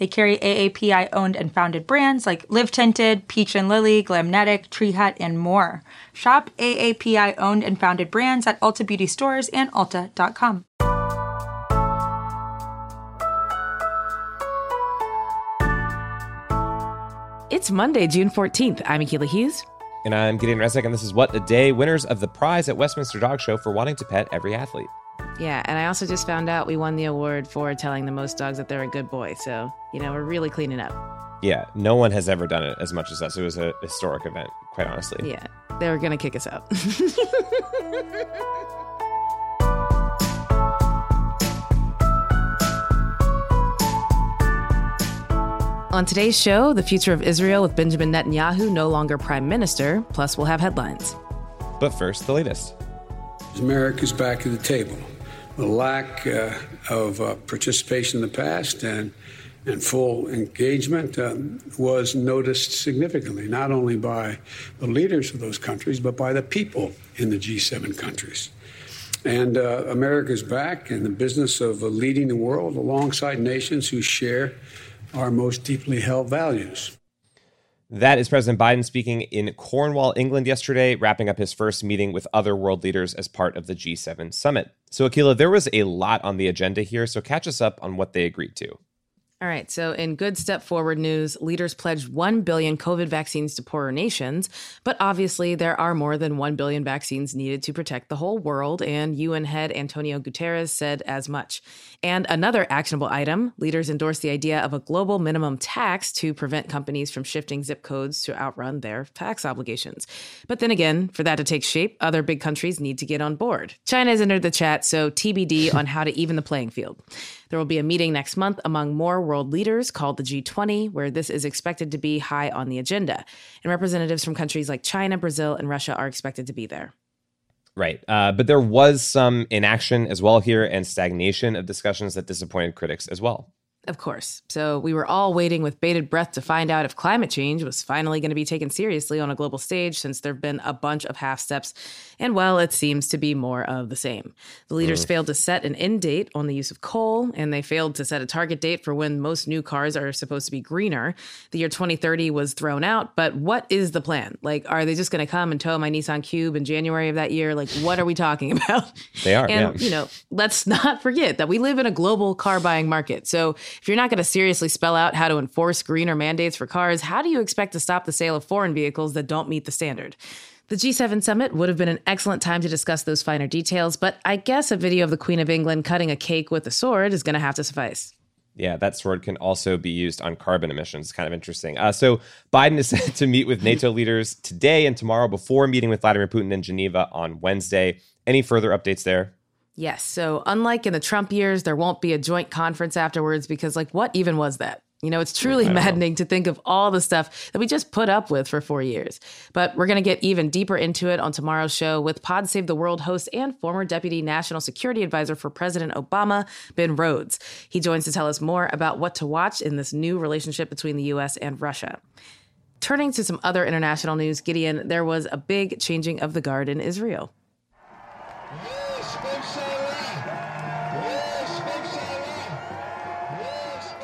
They carry AAPI owned and founded brands like Live Tinted, Peach and Lily, Glamnetic, Tree Hut, and more. Shop AAPI owned and founded brands at Ulta Beauty stores and Ulta.com. It's Monday, June 14th. I'm Akila Hughes. And I'm Gideon Resnick, and this is What a Day, winners of the prize at Westminster Dog Show for wanting to pet every athlete. Yeah, and I also just found out we won the award for telling the most dogs that they're a good boy. So, you know, we're really cleaning up. Yeah, no one has ever done it as much as us. It was a historic event, quite honestly. Yeah, they were going to kick us out. On today's show, the future of Israel with Benjamin Netanyahu no longer prime minister, plus we'll have headlines. But first, the latest. America's back at the table the lack uh, of uh, participation in the past and and full engagement uh, was noticed significantly, not only by the leaders of those countries, but by the people in the G7 countries. And uh, America's back in the business of leading the world alongside nations who share our most deeply held values. That is President Biden speaking in Cornwall, England yesterday, wrapping up his first meeting with other world leaders as part of the G7 summit. So, Akila, there was a lot on the agenda here, so catch us up on what they agreed to. All right. So, in good step forward news, leaders pledged 1 billion COVID vaccines to poorer nations. But obviously, there are more than 1 billion vaccines needed to protect the whole world. And UN head Antonio Guterres said as much. And another actionable item leaders endorsed the idea of a global minimum tax to prevent companies from shifting zip codes to outrun their tax obligations. But then again, for that to take shape, other big countries need to get on board. China has entered the chat, so TBD on how to even the playing field. There will be a meeting next month among more world leaders called the G20, where this is expected to be high on the agenda. And representatives from countries like China, Brazil, and Russia are expected to be there. Right. Uh, but there was some inaction as well here and stagnation of discussions that disappointed critics as well. Of course. So we were all waiting with bated breath to find out if climate change was finally going to be taken seriously on a global stage since there have been a bunch of half steps. And well, it seems to be more of the same. The leaders mm. failed to set an end date on the use of coal, and they failed to set a target date for when most new cars are supposed to be greener. The year 2030 was thrown out, but what is the plan? Like, are they just going to come and tow my Nissan Cube in January of that year? Like, what are we talking about? They are. And, yeah. you know, let's not forget that we live in a global car buying market. So if you're not going to seriously spell out how to enforce greener mandates for cars, how do you expect to stop the sale of foreign vehicles that don't meet the standard? The G7 summit would have been an excellent time to discuss those finer details, but I guess a video of the Queen of England cutting a cake with a sword is going to have to suffice. Yeah, that sword can also be used on carbon emissions. It's Kind of interesting. Uh, so Biden is set to meet with NATO leaders today and tomorrow before meeting with Vladimir Putin in Geneva on Wednesday. Any further updates there? Yes. So, unlike in the Trump years, there won't be a joint conference afterwards because, like, what even was that? You know, it's truly maddening know. to think of all the stuff that we just put up with for four years. But we're going to get even deeper into it on tomorrow's show with Pod Save the World host and former Deputy National Security Advisor for President Obama, Ben Rhodes. He joins to tell us more about what to watch in this new relationship between the U.S. and Russia. Turning to some other international news, Gideon, there was a big changing of the guard in Israel.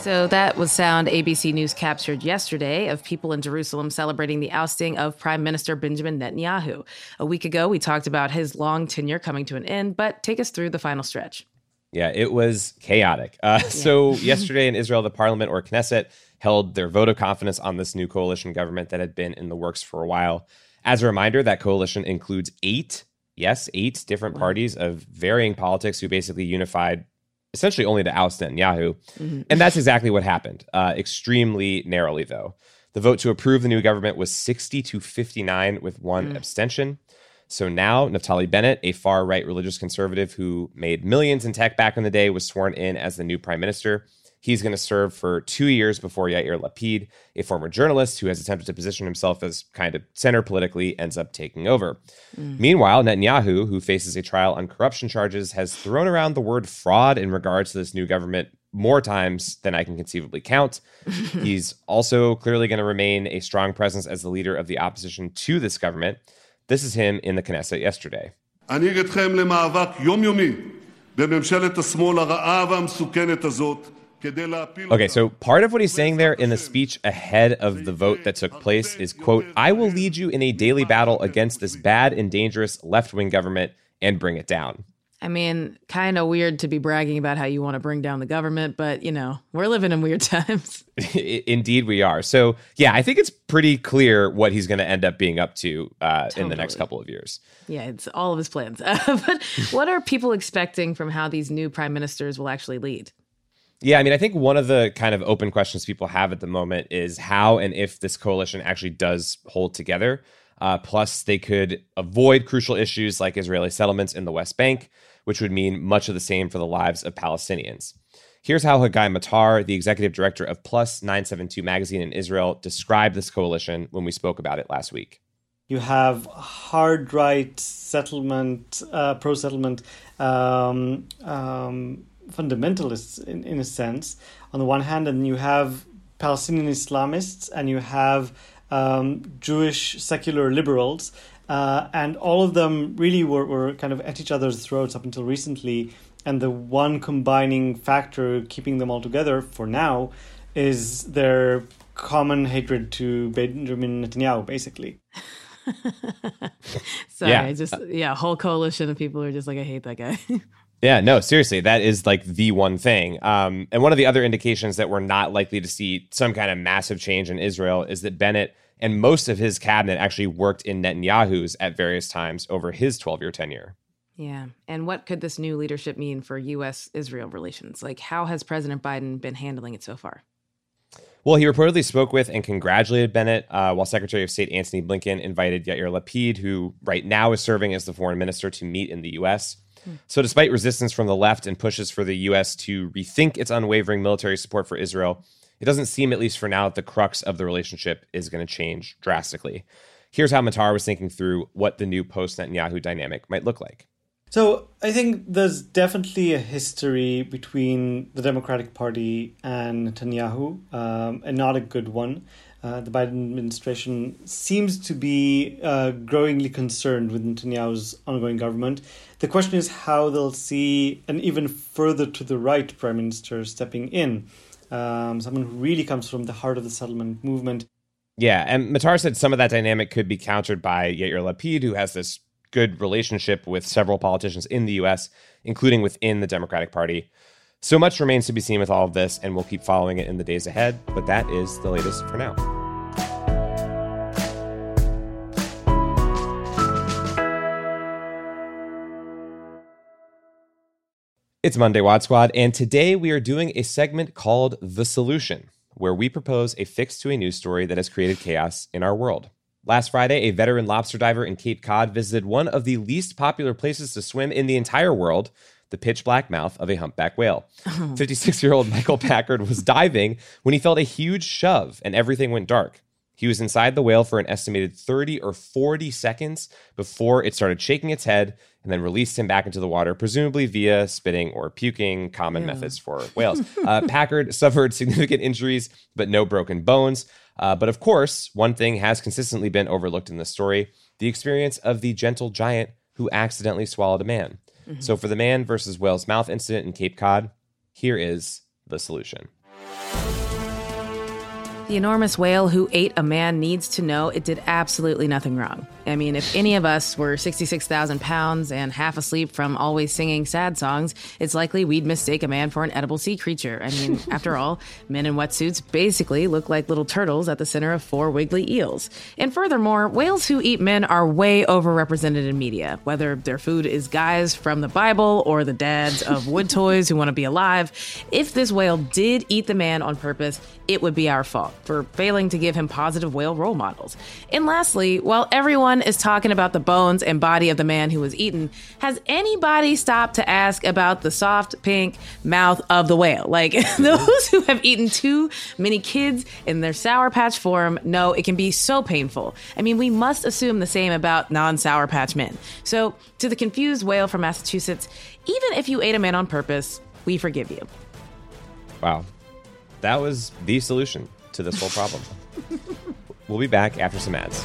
So that was sound ABC News captured yesterday of people in Jerusalem celebrating the ousting of Prime Minister Benjamin Netanyahu. A week ago, we talked about his long tenure coming to an end, but take us through the final stretch. Yeah, it was chaotic. Uh, yeah. So, yesterday in Israel, the parliament or Knesset held their vote of confidence on this new coalition government that had been in the works for a while. As a reminder, that coalition includes eight, yes, eight different wow. parties of varying politics who basically unified essentially only to oust Netanyahu. Mm-hmm. And that's exactly what happened, uh, extremely narrowly, though. The vote to approve the new government was 60 to 59 with one mm. abstention. So now Naftali Bennett, a far right religious conservative who made millions in tech back in the day, was sworn in as the new prime minister. He's going to serve for two years before Yair Lapid, a former journalist who has attempted to position himself as kind of center politically, ends up taking over. Mm. Meanwhile, Netanyahu, who faces a trial on corruption charges, has thrown around the word fraud in regards to this new government more times than I can conceivably count. He's also clearly going to remain a strong presence as the leader of the opposition to this government. This is him in the Knesset yesterday. בממשלת השמאל הרעה והמסוכנת הזאת Okay, so part of what he's saying there in the speech ahead of the vote that took place is quote, I will lead you in a daily battle against this bad and dangerous left-wing government and bring it down. I mean, kind of weird to be bragging about how you want to bring down the government, but you know, we're living in weird times. Indeed, we are. So, yeah, I think it's pretty clear what he's going to end up being up to uh, totally. in the next couple of years. Yeah, it's all of his plans. but what are people expecting from how these new prime ministers will actually lead? Yeah, I mean, I think one of the kind of open questions people have at the moment is how and if this coalition actually does hold together. Uh, plus, they could avoid crucial issues like Israeli settlements in the West Bank which would mean much of the same for the lives of Palestinians. Here's how Hagai Matar, the executive director of Plus 972 magazine in Israel, described this coalition when we spoke about it last week. You have hard right settlement, uh, pro settlement um, um, fundamentalists in, in a sense, on the one hand, and you have Palestinian Islamists and you have um, Jewish secular liberals uh, and all of them really were, were kind of at each other's throats up until recently. And the one combining factor keeping them all together for now is their common hatred to Benjamin Netanyahu, basically. Sorry, yeah. just yeah, whole coalition of people are just like, I hate that guy. yeah, no, seriously, that is like the one thing. Um, and one of the other indications that we're not likely to see some kind of massive change in Israel is that Bennett and most of his cabinet actually worked in Netanyahu's at various times over his 12 year tenure. Yeah. And what could this new leadership mean for U.S. Israel relations? Like, how has President Biden been handling it so far? Well, he reportedly spoke with and congratulated Bennett, uh, while Secretary of State Antony Blinken invited Yair Lapid, who right now is serving as the foreign minister, to meet in the U.S. So, despite resistance from the left and pushes for the U.S. to rethink its unwavering military support for Israel, it doesn't seem, at least for now, that the crux of the relationship is going to change drastically. Here's how Matar was thinking through what the new post Netanyahu dynamic might look like. So I think there's definitely a history between the Democratic Party and Netanyahu, um, and not a good one. Uh, the Biden administration seems to be uh, growingly concerned with Netanyahu's ongoing government. The question is how they'll see an even further to the right prime minister stepping in um, someone who really comes from the heart of the settlement movement. Yeah, and Matar said some of that dynamic could be countered by Yair Lapid, who has this good relationship with several politicians in the U.S., including within the Democratic Party. So much remains to be seen with all of this, and we'll keep following it in the days ahead. But that is the latest for now. It's Monday WAD Squad, and today we are doing a segment called The Solution, where we propose a fix to a news story that has created chaos in our world. Last Friday, a veteran lobster diver in Cape Cod visited one of the least popular places to swim in the entire world, the pitch black mouth of a humpback whale. 56 year old Michael Packard was diving when he felt a huge shove and everything went dark. He was inside the whale for an estimated 30 or 40 seconds before it started shaking its head and then released him back into the water, presumably via spitting or puking, common yeah. methods for whales. Uh, Packard suffered significant injuries, but no broken bones. Uh, but of course, one thing has consistently been overlooked in this story the experience of the gentle giant who accidentally swallowed a man. Mm-hmm. So, for the man versus whale's mouth incident in Cape Cod, here is the solution. The enormous whale who ate a man needs to know it did absolutely nothing wrong. I mean, if any of us were 66,000 pounds and half asleep from always singing sad songs, it's likely we'd mistake a man for an edible sea creature. I mean, after all, men in wetsuits basically look like little turtles at the center of four wiggly eels. And furthermore, whales who eat men are way overrepresented in media, whether their food is guys from the Bible or the dads of wood toys who want to be alive. If this whale did eat the man on purpose, it would be our fault for failing to give him positive whale role models. And lastly, while everyone is talking about the bones and body of the man who was eaten, has anybody stopped to ask about the soft pink mouth of the whale? Like those who have eaten too many kids in their Sour Patch form know it can be so painful. I mean, we must assume the same about non Sour Patch men. So, to the confused whale from Massachusetts, even if you ate a man on purpose, we forgive you. Wow. That was the solution to this whole problem. we'll be back after some ads.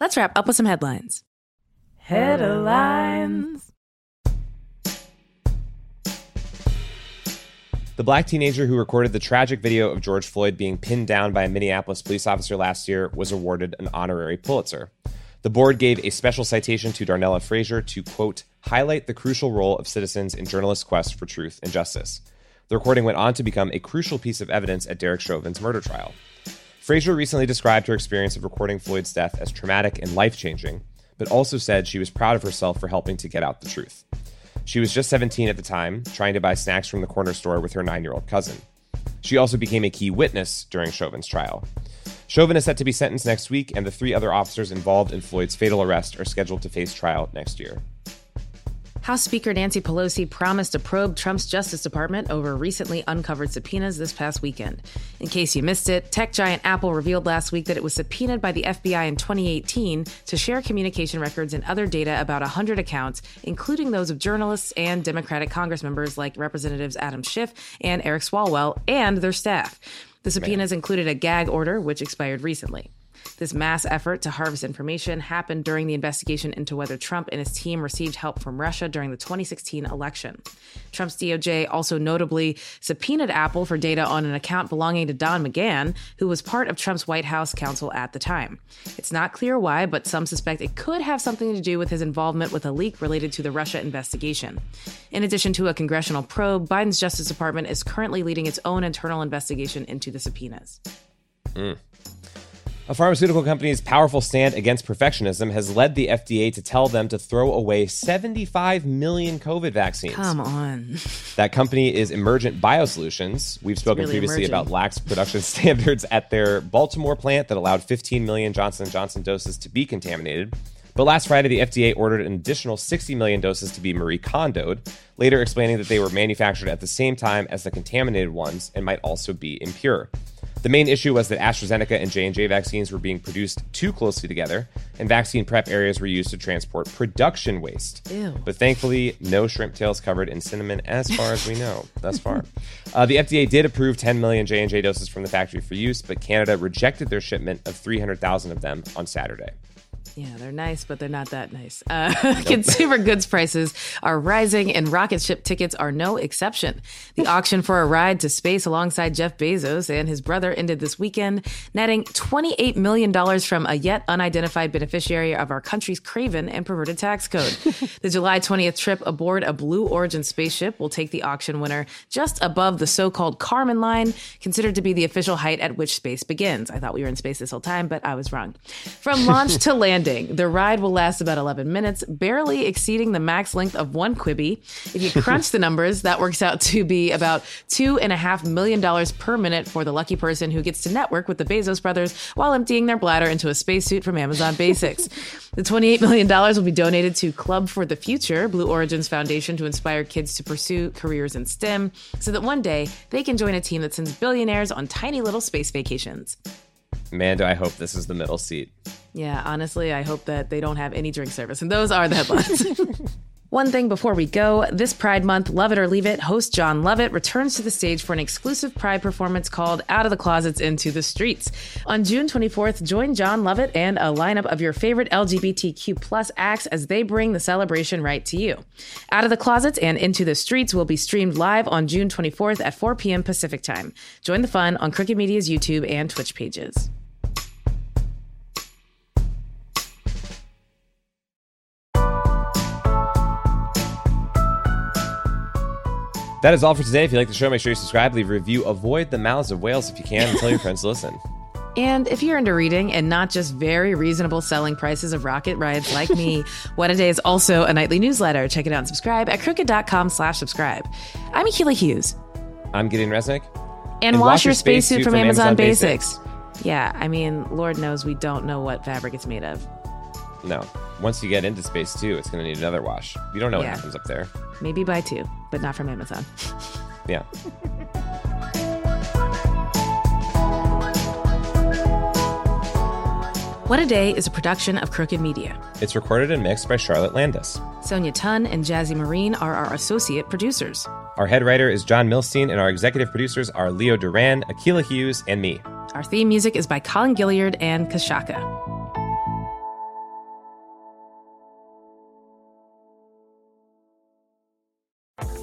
Let's wrap up with some headlines. Headlines. The black teenager who recorded the tragic video of George Floyd being pinned down by a Minneapolis police officer last year was awarded an honorary Pulitzer. The board gave a special citation to Darnella Frazier to, quote, highlight the crucial role of citizens in journalists' quest for truth and justice. The recording went on to become a crucial piece of evidence at Derek Chauvin's murder trial. Frazier recently described her experience of recording Floyd's death as traumatic and life changing, but also said she was proud of herself for helping to get out the truth. She was just 17 at the time, trying to buy snacks from the corner store with her nine year old cousin. She also became a key witness during Chauvin's trial. Chauvin is set to be sentenced next week, and the three other officers involved in Floyd's fatal arrest are scheduled to face trial next year. House Speaker Nancy Pelosi promised to probe Trump's Justice Department over recently uncovered subpoenas this past weekend. In case you missed it, tech giant Apple revealed last week that it was subpoenaed by the FBI in 2018 to share communication records and other data about 100 accounts, including those of journalists and Democratic Congress members like Representatives Adam Schiff and Eric Swalwell and their staff. The subpoenas included a gag order, which expired recently. This mass effort to harvest information happened during the investigation into whether Trump and his team received help from Russia during the 2016 election. Trump's DOJ also notably subpoenaed Apple for data on an account belonging to Don McGahn, who was part of Trump's White House counsel at the time. It's not clear why, but some suspect it could have something to do with his involvement with a leak related to the Russia investigation. In addition to a congressional probe, Biden's Justice Department is currently leading its own internal investigation into the subpoenas. Mm. A pharmaceutical company's powerful stand against perfectionism has led the FDA to tell them to throw away 75 million COVID vaccines. Come on. That company is Emergent Biosolutions. We've spoken really previously emerging. about lax production standards at their Baltimore plant that allowed 15 million Johnson & Johnson doses to be contaminated. But last Friday, the FDA ordered an additional 60 million doses to be Marie Kondoed, later explaining that they were manufactured at the same time as the contaminated ones and might also be impure. The main issue was that AstraZeneca and J&J vaccines were being produced too closely together, and vaccine prep areas were used to transport production waste. Ew. But thankfully, no shrimp tails covered in cinnamon, as far as we know thus far. Uh, the FDA did approve 10 million J&J doses from the factory for use, but Canada rejected their shipment of 300,000 of them on Saturday. Yeah, they're nice, but they're not that nice. Uh, consumer goods prices are rising, and rocket ship tickets are no exception. The auction for a ride to space alongside Jeff Bezos and his brother ended this weekend, netting $28 million from a yet unidentified beneficiary of our country's craven and perverted tax code. the July 20th trip aboard a Blue Origin spaceship will take the auction winner just above the so called Kármán line, considered to be the official height at which space begins. I thought we were in space this whole time, but I was wrong. From launch to landing, the ride will last about 11 minutes, barely exceeding the max length of one Quibi. If you crunch the numbers, that works out to be about $2.5 million per minute for the lucky person who gets to network with the Bezos brothers while emptying their bladder into a spacesuit from Amazon Basics. the $28 million will be donated to Club for the Future, Blue Origin's foundation to inspire kids to pursue careers in STEM, so that one day they can join a team that sends billionaires on tiny little space vacations. Man, do I hope this is the middle seat. Yeah, honestly, I hope that they don't have any drink service. And those are the headlines. One thing before we go this Pride Month, Love It or Leave It, host Jon Lovett returns to the stage for an exclusive Pride performance called Out of the Closets into the Streets. On June 24th, join Jon Lovett and a lineup of your favorite LGBTQ plus acts as they bring the celebration right to you. Out of the Closets and Into the Streets will be streamed live on June 24th at 4 p.m. Pacific Time. Join the fun on Crooked Media's YouTube and Twitch pages. That is all for today. If you like the show, make sure you subscribe, leave a review, avoid the mouths of whales if you can, and tell your friends to listen. And if you're into reading and not just very reasonable selling prices of rocket rides like me, What a Day is also a nightly newsletter. Check it out and subscribe at crooked.com slash subscribe. I'm Akila Hughes. I'm Gideon Resnick. And, wash, your spacesuit from, Amazon, Basics. Yeah, I mean, Lord knows we don't know what fabric it's made of. No. Once you get into space too, it's going to need another wash. You don't know Yeah. what happens up there. Maybe buy two, but not from Amazon. Yeah. What a Day is a production of Crooked Media. It's recorded and mixed by Charlotte Landis. Sonia Tun and Jazzy Marine are our associate producers. Our head writer is John Milstein, and our executive producers are Leo Duran, Akila Hughes, and me. Our theme music is by Colin Gilliard and Kashaka.